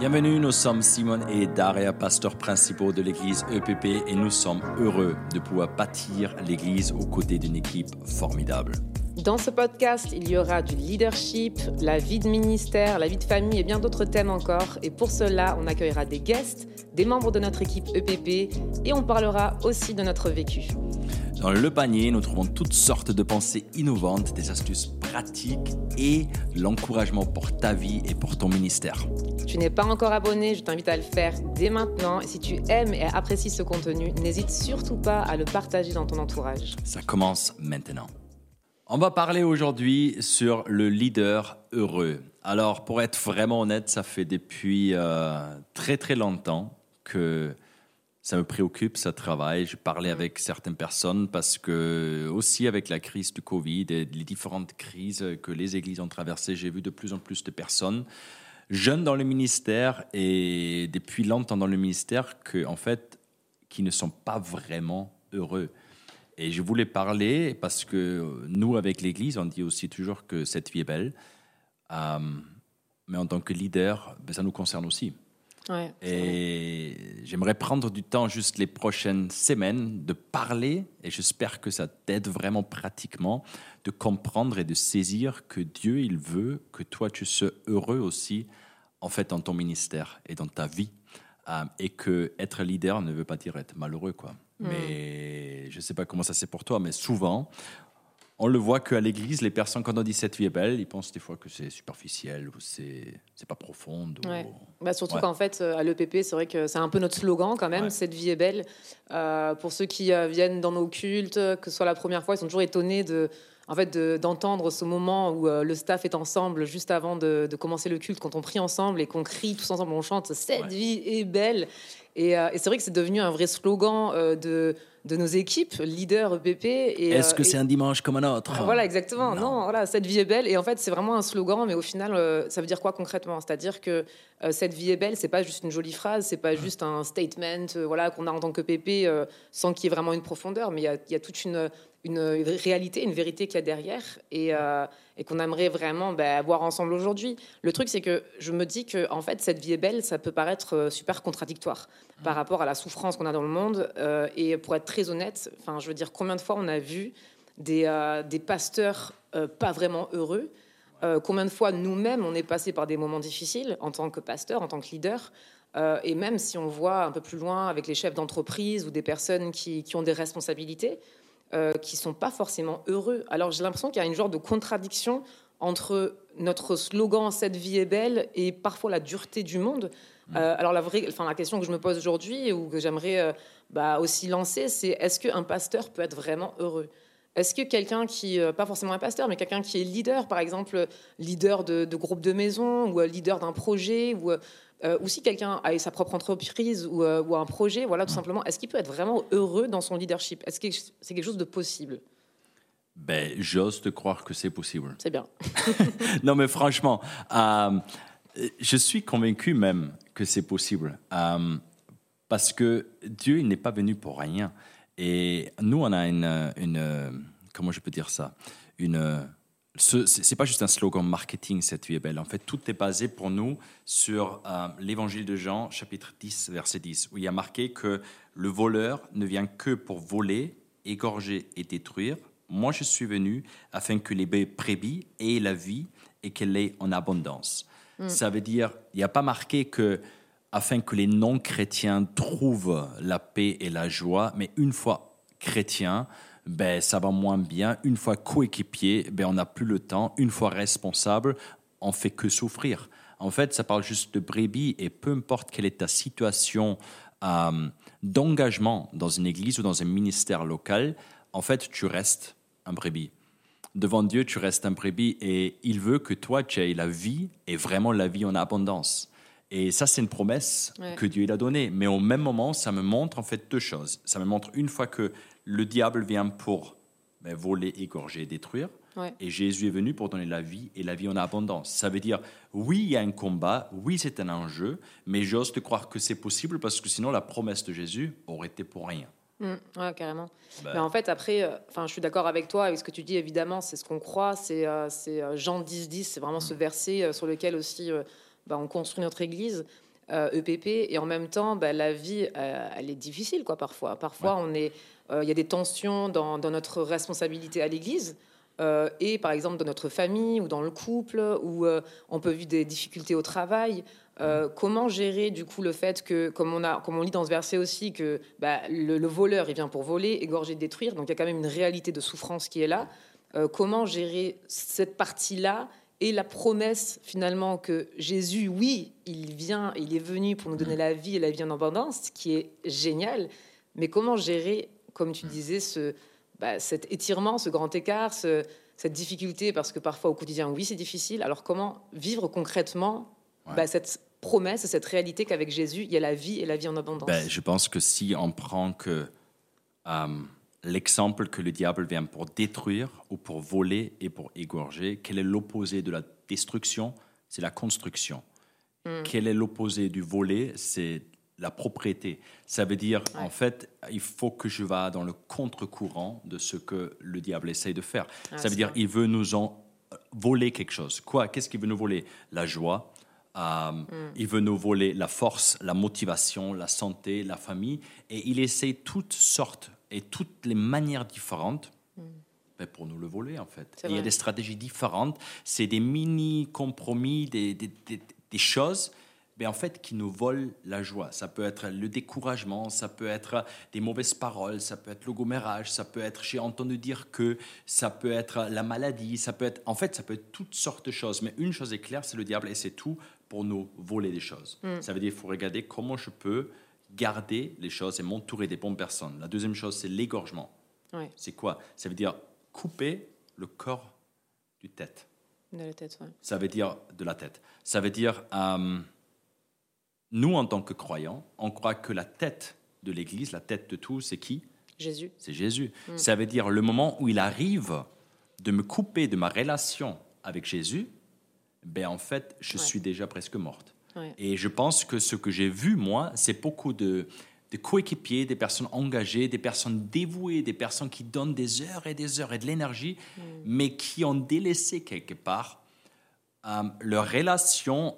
Bienvenue, nous sommes Simon et Daria, pasteurs principaux de l'église EPP, et nous sommes heureux de pouvoir bâtir l'église aux côtés d'une équipe formidable. Dans ce podcast, il y aura du leadership, la vie de ministère, la vie de famille et bien d'autres thèmes encore. Et pour cela, on accueillera des guests, des membres de notre équipe EPP et on parlera aussi de notre vécu. Dans le panier, nous trouvons toutes sortes de pensées innovantes, des astuces pratiques et l'encouragement pour ta vie et pour ton ministère. tu n'es pas encore abonné, je t'invite à le faire dès maintenant. Et si tu aimes et apprécies ce contenu, n'hésite surtout pas à le partager dans ton entourage. Ça commence maintenant. On va parler aujourd'hui sur le leader heureux. Alors, pour être vraiment honnête, ça fait depuis euh, très très longtemps que ça me préoccupe, ça travaille. Je parlais avec certaines personnes parce que, aussi avec la crise du Covid et les différentes crises que les églises ont traversées, j'ai vu de plus en plus de personnes jeunes dans le ministère et depuis longtemps dans le ministère que, en fait, qui ne sont pas vraiment heureux. Et je voulais parler parce que nous, avec l'Église, on dit aussi toujours que cette vie est belle. Euh, mais en tant que leader, ben, ça nous concerne aussi. Et j'aimerais prendre du temps juste les prochaines semaines de parler, et j'espère que ça t'aide vraiment pratiquement, de comprendre et de saisir que Dieu, il veut que toi, tu sois heureux aussi, en fait, dans ton ministère et dans ta vie. Euh, et que être leader ne veut pas dire être malheureux, quoi. Mm. Mais je ne sais pas comment ça c'est pour toi, mais souvent, on le voit qu'à l'église, les personnes, quand on dit cette vie est belle, ils pensent des fois que c'est superficiel ou c'est c'est pas profond. Bah, surtout qu'en fait, euh, à l'EPP, c'est vrai que c'est un peu notre slogan quand même, cette vie est belle. Euh, pour ceux qui euh, viennent dans nos cultes, que ce soit la première fois, ils sont toujours étonnés de en fait, d'entendre ce moment où le staff est ensemble juste avant de, commencer le culte, quand on prie ensemble et qu'on crie tous ensemble, on chante Cette vie est belle. Et, et c'est vrai que c'est devenu un vrai slogan de de nos équipes, leader EPP. Est-ce que c'est un dimanche comme un autre? Voilà, exactement. Non. voilà, cette vie est belle. Et en fait, c'est vraiment un slogan, mais au final, euh, ça veut dire quoi concrètement? C'est-à-dire que euh, cette vie est belle, c'est pas juste une jolie phrase, c'est pas juste un statement, euh, voilà, qu'on a en tant que PP, sans qu'il y ait vraiment une profondeur, mais il y, a toute une, une réalité, une vérité qu'il y a derrière et, euh, et qu'on aimerait vraiment bah, voir ensemble aujourd'hui. Le truc, c'est que je me dis que en fait, cette vie est belle, ça peut paraître euh, super contradictoire par rapport à la souffrance qu'on a dans le monde. Euh, et pour être très honnête, enfin, je veux dire, combien de fois on a vu des, des pasteurs pas vraiment heureux combien de fois nous-mêmes on est passé par des moments difficiles en tant que pasteur, en tant que leader, et même si on voit un peu plus loin avec les chefs d'entreprise ou des personnes qui, qui ont des responsabilités, euh, qui sont pas forcément heureux. Alors j'ai l'impression qu'il y a une genre de contradiction entre notre slogan Cette vie est belle et parfois la dureté du monde. Mm. Euh, alors la, vraie, enfin, la question que je me pose aujourd'hui ou que j'aimerais euh, bah, aussi lancer, c'est est-ce qu'un pasteur peut être vraiment heureux? Est-ce que quelqu'un qui, pas forcément un pasteur, mais quelqu'un qui est leader, par exemple, leader de, de groupe de maison ou leader d'un projet, ou euh, ou si quelqu'un a sa propre entreprise ou, euh, ou, un projet, voilà, tout simplement, est-ce qu'il peut être vraiment heureux dans son leadership? Est-ce que c'est quelque chose de possible? Ben, J'ose te croire que c'est possible. C'est bien. non, mais franchement, euh, je suis convaincu même que c'est possible. parce que Dieu, il n'est pas venu pour rien. Et nous, on a une, une comment je peux dire ça Une ce n'est pas juste un slogan marketing, cette vie est belle. En fait, tout est basé pour nous sur euh, l'évangile de Jean, chapitre 10, verset 10, où il y a marqué que le voleur ne vient que pour voler, égorger et détruire. Moi, je suis venu afin que les brebis aient la vie et qu'elle ait en abondance. Mm. Ça veut dire, il n'y a pas marqué que afin que les non-chrétiens trouvent la paix et la joie, mais une fois chrétiens, ben, ça va moins bien. Une fois coéquipier, ben, on n'a plus le temps. Une fois responsable, on fait que souffrir. En fait, ça parle juste de brebis et peu importe quelle est ta situation euh, d'engagement dans une église ou dans un ministère local, en fait, tu restes un brebis. Devant Dieu, tu restes un brebis et il veut que toi, tu aies la vie et vraiment la vie en abondance. Et ça, c'est une promesse que Dieu il a donnée. Mais au même moment, ça me montre en fait deux choses. Ça me montre une fois que le diable vient pour ben, voler, égorger, détruire. Et Jésus est venu pour donner la vie et la vie en abondance. Ça veut dire, oui, il y a un combat, oui, c'est un enjeu, mais j'ose te croire que c'est possible parce que sinon la promesse de Jésus aurait été pour rien. Mmh, carrément. Ben. Mais en fait, après, euh, je suis d'accord avec toi, avec ce que tu dis, évidemment, c'est ce qu'on croit, c'est euh, euh, Jean 10, 10, c'est vraiment ce mmh. verset sur lequel aussi bah, on construit notre Église. EPP euh, e et en même temps, bah, la vie, euh, elle est difficile quoi parfois. Parfois, on est, il y a des tensions dans, notre responsabilité à l'Église. et par exemple dans notre famille ou dans le couple, où on peut vivre des difficultés au travail, comment gérer du coup le fait que, comme on, a, comme on lit dans ce verset aussi, que bah, le, le, voleur il vient pour voler, égorger, détruire, donc il y a quand même une réalité de souffrance qui est là. comment gérer cette partie-là et la promesse finalement que Jésus, oui, il vient, il est venu pour nous donner la vie et la vie en abondance, qui est génial. Mais comment gérer, comme tu disais, ce, bah, cet étirement, ce grand écart, cette difficulté, parce que parfois au quotidien, oui, c'est difficile. Alors comment vivre concrètement bah, cette promesse, cette réalité qu'avec Jésus, il y a la vie et la vie en abondance? Ben, Je pense que si on prend que euh, l'exemple que le diable vient pour détruire ou pour voler et pour égorger. Quel est l'opposé de la destruction? C'est la construction. Hmm. Quel est l'opposé du voler? C'est la propriété. Ça veut dire, en fait, il faut que je vá dans le contre-courant de ce que le diable essaye de faire. Ah, ça veut dire, il veut nous en voler quelque chose. Quoi? Qu'est-ce qu'il veut nous voler? La joie, euh, hmm. Il veut nous voler la force, la motivation, la santé, la famille. Et il essaye toutes sortes et toutes les manières différentes hmm. ben, pour nous le voler, en fait. il y a des stratégies différentes. C'est des mini-compromis, des, des, des, choses mais ben, en fait, qui nous volent la joie. Ça peut être le découragement, ça peut être des mauvaises paroles, ça peut être le gommérage, ça peut être j'ai entendu dire que, ça peut être la maladie, ça peut être, en fait, ça peut être toutes sortes de choses. Mais une chose est claire, c'est le diable et c'est tout pour nous voler des choses. Hmm. Ça veut dire qu'il faut regarder comment je peux garder les choses et m'entourer des bonnes personnes. La deuxième chose, c'est l'égorgement. C'est quoi? Ça veut dire couper le corps du tête. De la tête, ouais. Ça veut dire de la tête. Ça veut dire, euh, nous, en tant que croyants, on croit que la tête de l'Église, la tête de tout, c'est qui? Jésus. C'est Jésus. Mm. Ça veut dire le moment où il arrive de me couper de ma relation avec Jésus, ben en fait, je suis déjà presque morte. Et je pense que ce que j'ai vu, moi, c'est beaucoup de, coéquipiers, des personnes engagées, des personnes dévouées, des personnes qui donnent des heures et des heures et de l'énergie, mm. mais qui ont délaissé quelque part euh, leur relation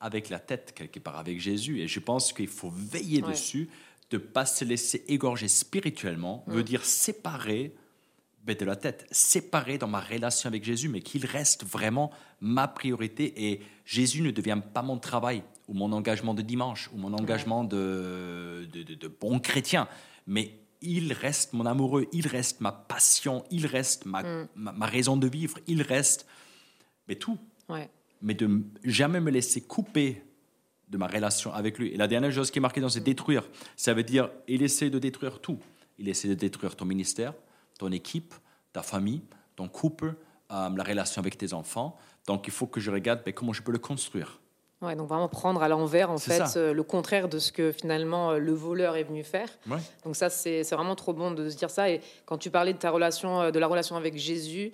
avec la tête, quelque part, avec Jésus. Et je pense qu'il faut veiller dessus, de ne pas se laisser égorger spirituellement, veut mm. dire séparer de la tête, séparé dans ma relation avec Jésus, mais qu'il reste vraiment ma priorité et Jésus ne devient pas mon travail ou mon engagement de dimanche ou mon engagement de, de, bon chrétien, mais il reste mon amoureux, il reste ma passion, il reste ma, mm. ma, raison de vivre, il reste mais tout. Mais de jamais me laisser couper de ma relation avec lui. Et la dernière chose qui est marquée dans c'est détruire. Ça veut dire, il essaie de détruire tout. Il essaie de détruire ton ministère, ton équipe, ta famille, ton couple, euh, la relation avec tes enfants. Donc il faut que je regarde ben, comment je peux le construire. Ouais, donc vraiment prendre à l'envers en fait euh, le contraire de ce que finalement euh, le voleur est venu faire. Donc ça c'est vraiment trop bon de se dire ça. Et quand tu parlais de ta relation, de la relation avec Jésus,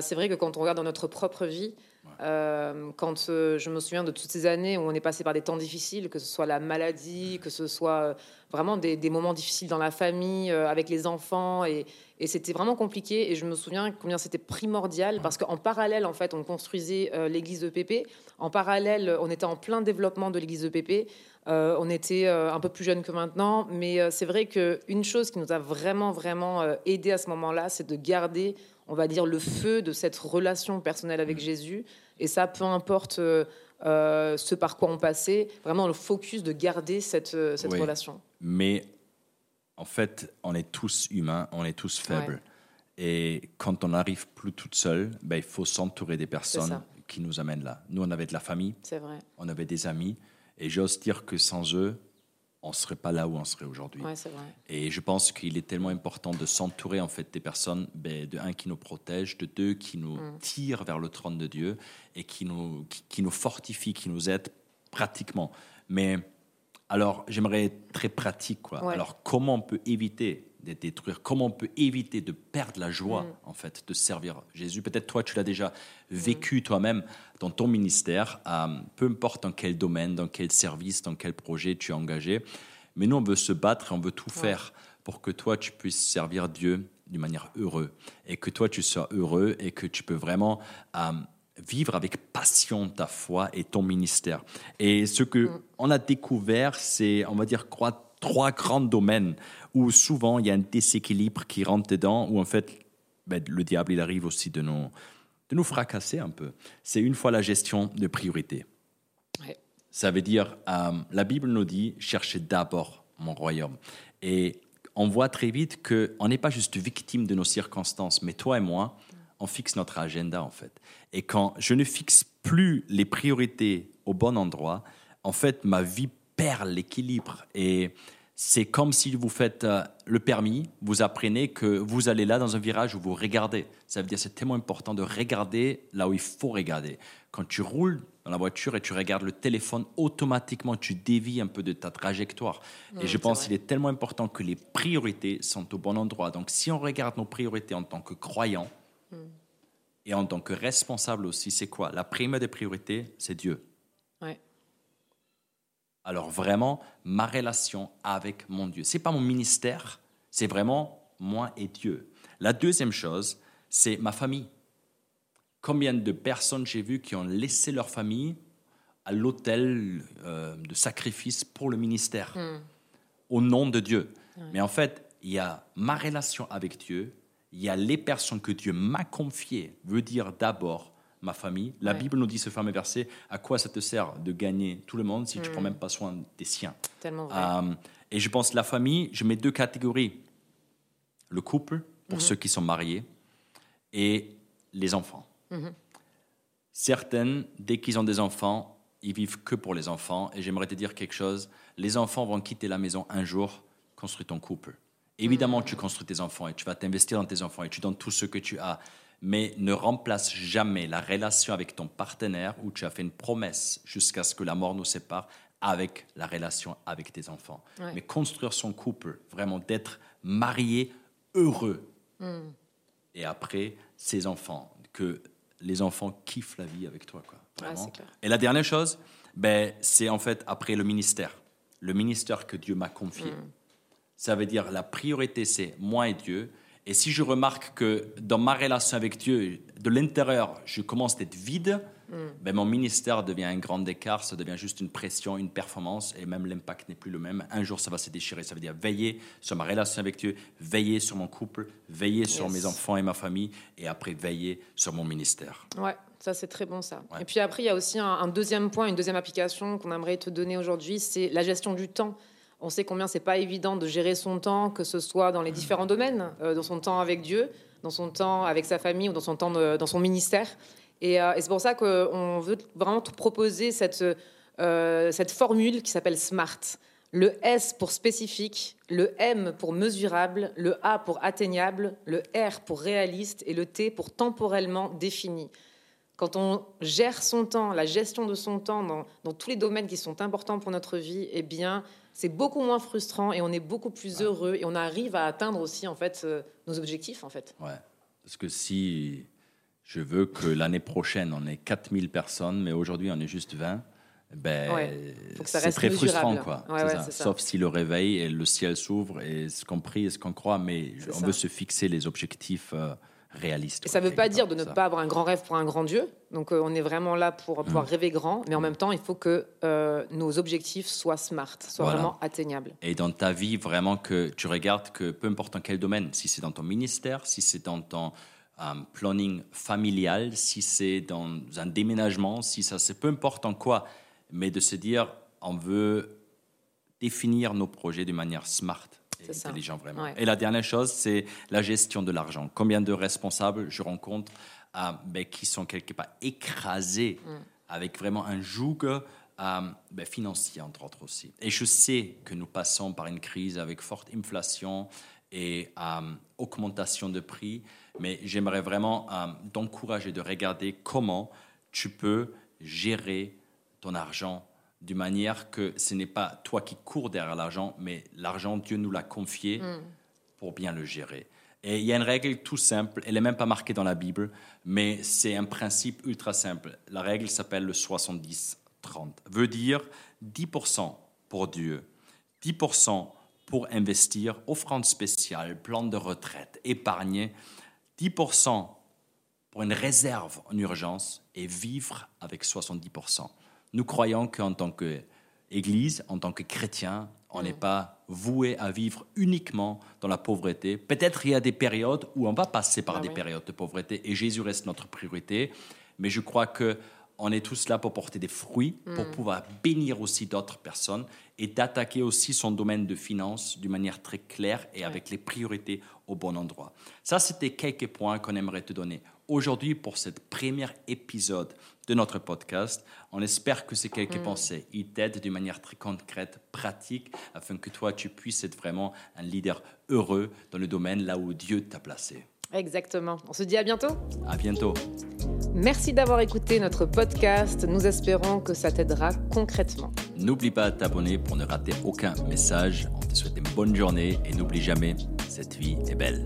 c'est vrai que quand on regarde dans notre propre vie, euh, quand euh, je me souviens de toutes ces années où on est passé par des temps difficiles, que ce soit la maladie, que ce soit euh, vraiment des, moments difficiles dans la famille, avec les enfants, et, c'était vraiment compliqué. Et je me souviens combien c'était primordial, parce qu'en parallèle, en fait, on construisait l'église de Pépé. En parallèle, on était en plein développement de l'église de Pépé. on était un peu plus jeune que maintenant, mais c'est vrai qu'une chose qui nous a vraiment, vraiment aidé à ce moment-là, c'est de garder on va dire, le feu de cette relation personnelle avec Jésus. Et ça, peu importe euh, euh, ce par quoi on passait, vraiment le focus de garder cette, euh, relation. Mais en fait, on est tous humains, on est tous faibles. Et quand on n'arrive plus toute seule, ben, il faut s'entourer des personnes qui nous amènent là. Nous, on avait de la famille, vrai. on avait des amis, et j'ose dire que sans eux, on ne serait pas là où on serait aujourd'hui. Et je pense qu'il est tellement important de s'entourer en fait des personnes, ben, de un qui nous protège, de deux qui nous mm. tirent vers le trône de Dieu et qui nous, qui, nous fortifient, qui nous aident pratiquement. Mais alors, j'aimerais être très pratique. Quoi. Alors, comment on peut éviter détruire Comment on peut éviter de perdre la joie, mm. en fait, de servir Jésus? Peut-être toi, tu l'as déjà vécu mm. toi-même dans ton ministère, euh, peu importe dans quel domaine, dans quel service, dans quel projet tu es engagé. Mais nous, on veut se battre et on veut tout faire pour que toi, tu puisses servir Dieu d'une manière heureuse et que toi, tu sois heureux et que tu peux vraiment euh, vivre avec passion ta foi et ton ministère. Et ce que Mm. on a découvert, c'est, on va dire, quoi, trois grands domaines où souvent il y a un déséquilibre qui rentre dedans, où en fait, ben, le diable, il arrive aussi de nous, de nous fracasser un peu. C'est une fois la gestion de priorité. Ouais. Ça veut dire, euh, la Bible nous dit, cherchez d'abord mon royaume. Et on voit très vite qu'on n'est pas juste victime de nos circonstances, mais toi et moi, on fixe notre agenda en fait. Et quand je ne fixe plus les priorités au bon endroit, en fait, ma vie perd l'équilibre. Et c'est comme si vous faites euh, le permis, vous apprenez que vous allez là dans un virage où vous regardez. Ça veut dire c'est tellement important de regarder là où il faut regarder. Quand tu roules dans la voiture et tu regardes le téléphone, automatiquement tu dévies un peu de ta trajectoire. et je pense qu'il est tellement important que les priorités sont au bon endroit. Donc si on regarde nos priorités en tant que croyant et en tant que responsable aussi, c'est quoi? La première des priorités, c'est Dieu. Ouais. Alors vraiment, ma relation avec mon Dieu. C'est pas mon ministère, c'est vraiment moi et Dieu. La deuxième chose, c'est ma famille. Combien de personnes j'ai vu qui ont laissé leur famille à l'autel euh, de sacrifice pour le ministère, au nom de Dieu. Mais en fait, il y a ma relation avec Dieu, il y a les personnes que Dieu m'a confiées, veut dire d'abord ma famille. La Ouais. Bible nous dit ce fameux verset, à quoi ça te sert de gagner tout le monde si tu prends même pas soin des siens Tellement vrai. euh, et je pense la famille, je mets deux catégories. Le couple, pour ceux qui sont mariés, et les enfants. Certaines, dès qu'ils ont des enfants, ils vivent que pour les enfants. Et j'aimerais te dire quelque chose. Les enfants vont quitter la maison un jour, construis ton couple. Évidemment, tu construis tes enfants et tu vas t'investir dans tes enfants et tu donnes tout ce que tu as. Mais ne remplace jamais la relation avec ton partenaire où tu as fait une promesse jusqu'à ce que la mort nous sépare avec la relation avec tes enfants. Ouais. Mais construire son couple, vraiment d'être marié heureux. Et après, ses enfants, que les enfants kiffent la vie avec toi. Quoi, vraiment. Et la dernière chose, ben, c'est en fait après le ministère. Le ministère que Dieu m'a confié. Ça veut dire la priorité, c'est moi et Dieu. Et si je remarque que dans ma relation avec Dieu, de l'intérieur, je commence d'être vide, ben mon ministère devient un grand écart, ça devient juste une pression, une performance, et même l'impact n'est plus le même. Un jour, ça va se déchirer. Ça veut dire veiller sur ma relation avec Dieu, veiller sur mon couple, veiller sur mes enfants et ma famille, et après veiller sur mon ministère. Ouais, ça c'est très bon ça. Ouais. Et puis après, il y a aussi un, un deuxième point, une deuxième application qu'on aimerait te donner aujourd'hui, c'est la gestion du temps. On sait combien c'est pas évident de gérer son temps, que ce soit dans les différents domaines, euh, dans son temps avec Dieu, dans son temps avec sa famille ou dans son temps dans son ministère. Et, euh, c'est pour ça qu'on veut vraiment proposer cette, euh, cette formule qui s'appelle SMART. Le S pour spécifique, le M pour mesurable, le A pour atteignable, le R pour réaliste et le T pour temporellement défini. Quand on gère son temps, la gestion de son temps dans, dans tous les domaines qui sont importants pour notre vie, eh bien, c'est beaucoup moins frustrant et on est beaucoup plus heureux et on arrive à atteindre aussi en fait euh, nos objectifs en fait. Ouais. Parce que si je veux que l'année prochaine, on ait 4000 personnes, mais aujourd'hui, on est juste 20, ben, Ouais. C'est très frustrant. Quoi. Ouais, ça. ça. Sauf si le réveil et le ciel s'ouvre et ce qu'on prie et ce qu'on croit, mais on ça. veut se fixer les objectifs euh, Et ça ne veut pas dire de ne ça. pas avoir un grand rêve pour un grand Dieu. Donc euh, on est vraiment là pour pouvoir Mm. rêver grand, mais en même temps, il faut que euh, nos objectifs soient smart, soient Voilà. vraiment atteignables. Et dans ta vie, vraiment que tu regardes que peu importe dans quel domaine, si c'est dans ton ministère, si c'est dans ton euh, planning familial, si c'est dans un déménagement, si ça c'est peu importe en quoi, mais de se dire on veut définir nos projets de manière smart et intelligent vraiment. Ouais. Et la dernière chose, c'est la gestion de l'argent. Combien de responsables je rencontre euh, ben, qui sont quelque part écrasés Mm. avec vraiment un joug euh, ben, financier, entre autres aussi. Et je sais que nous passons par une crise avec forte inflation et euh, augmentation de prix, mais j'aimerais vraiment t'encourager de regarder comment tu peux gérer ton argent d'une manière que ce n'est pas toi qui cours derrière l'argent, mais l'argent, Dieu nous l'a confié pour bien le gérer. Et il y a une règle tout simple, elle n'est même pas marquée dans la Bible, mais c'est un principe ultra simple. La règle s'appelle le 70-30. Veut dire 10% pour Dieu, 10% pour investir, offrande spéciale, plan de retraite, épargner, 10% pour pour une réserve en urgence et vivre avec 70%. Nous croyons qu'en tant qu'Église, en tant que chrétien, on n'est pas voué à vivre uniquement dans la pauvreté. Peut-être il y a des périodes où on va passer par Ah des oui. périodes de pauvreté et Jésus reste notre priorité. Mais je crois que on est tous là pour porter des fruits, pour pouvoir bénir aussi d'autres personnes et d'attaquer aussi son domaine de finances d'une manière très claire et avec les priorités au bon endroit. Ça, c'était quelques points qu'on aimerait te donner. Aujourd'hui, pour ce premier épisode de notre podcast, on espère que ces quelques pensées, ils t'aident d'une manière très concrète, pratique, afin que toi, tu puisses être vraiment un leader heureux dans le domaine là où Dieu t'a placé. Exactement. On se dit à bientôt. À bientôt. Merci d'avoir écouté notre podcast. Nous espérons que ça t'aidera concrètement. N'oublie pas de t'abonner pour ne rater aucun message. On te souhaite une bonne journée et n'oublie jamais, cette vie est belle.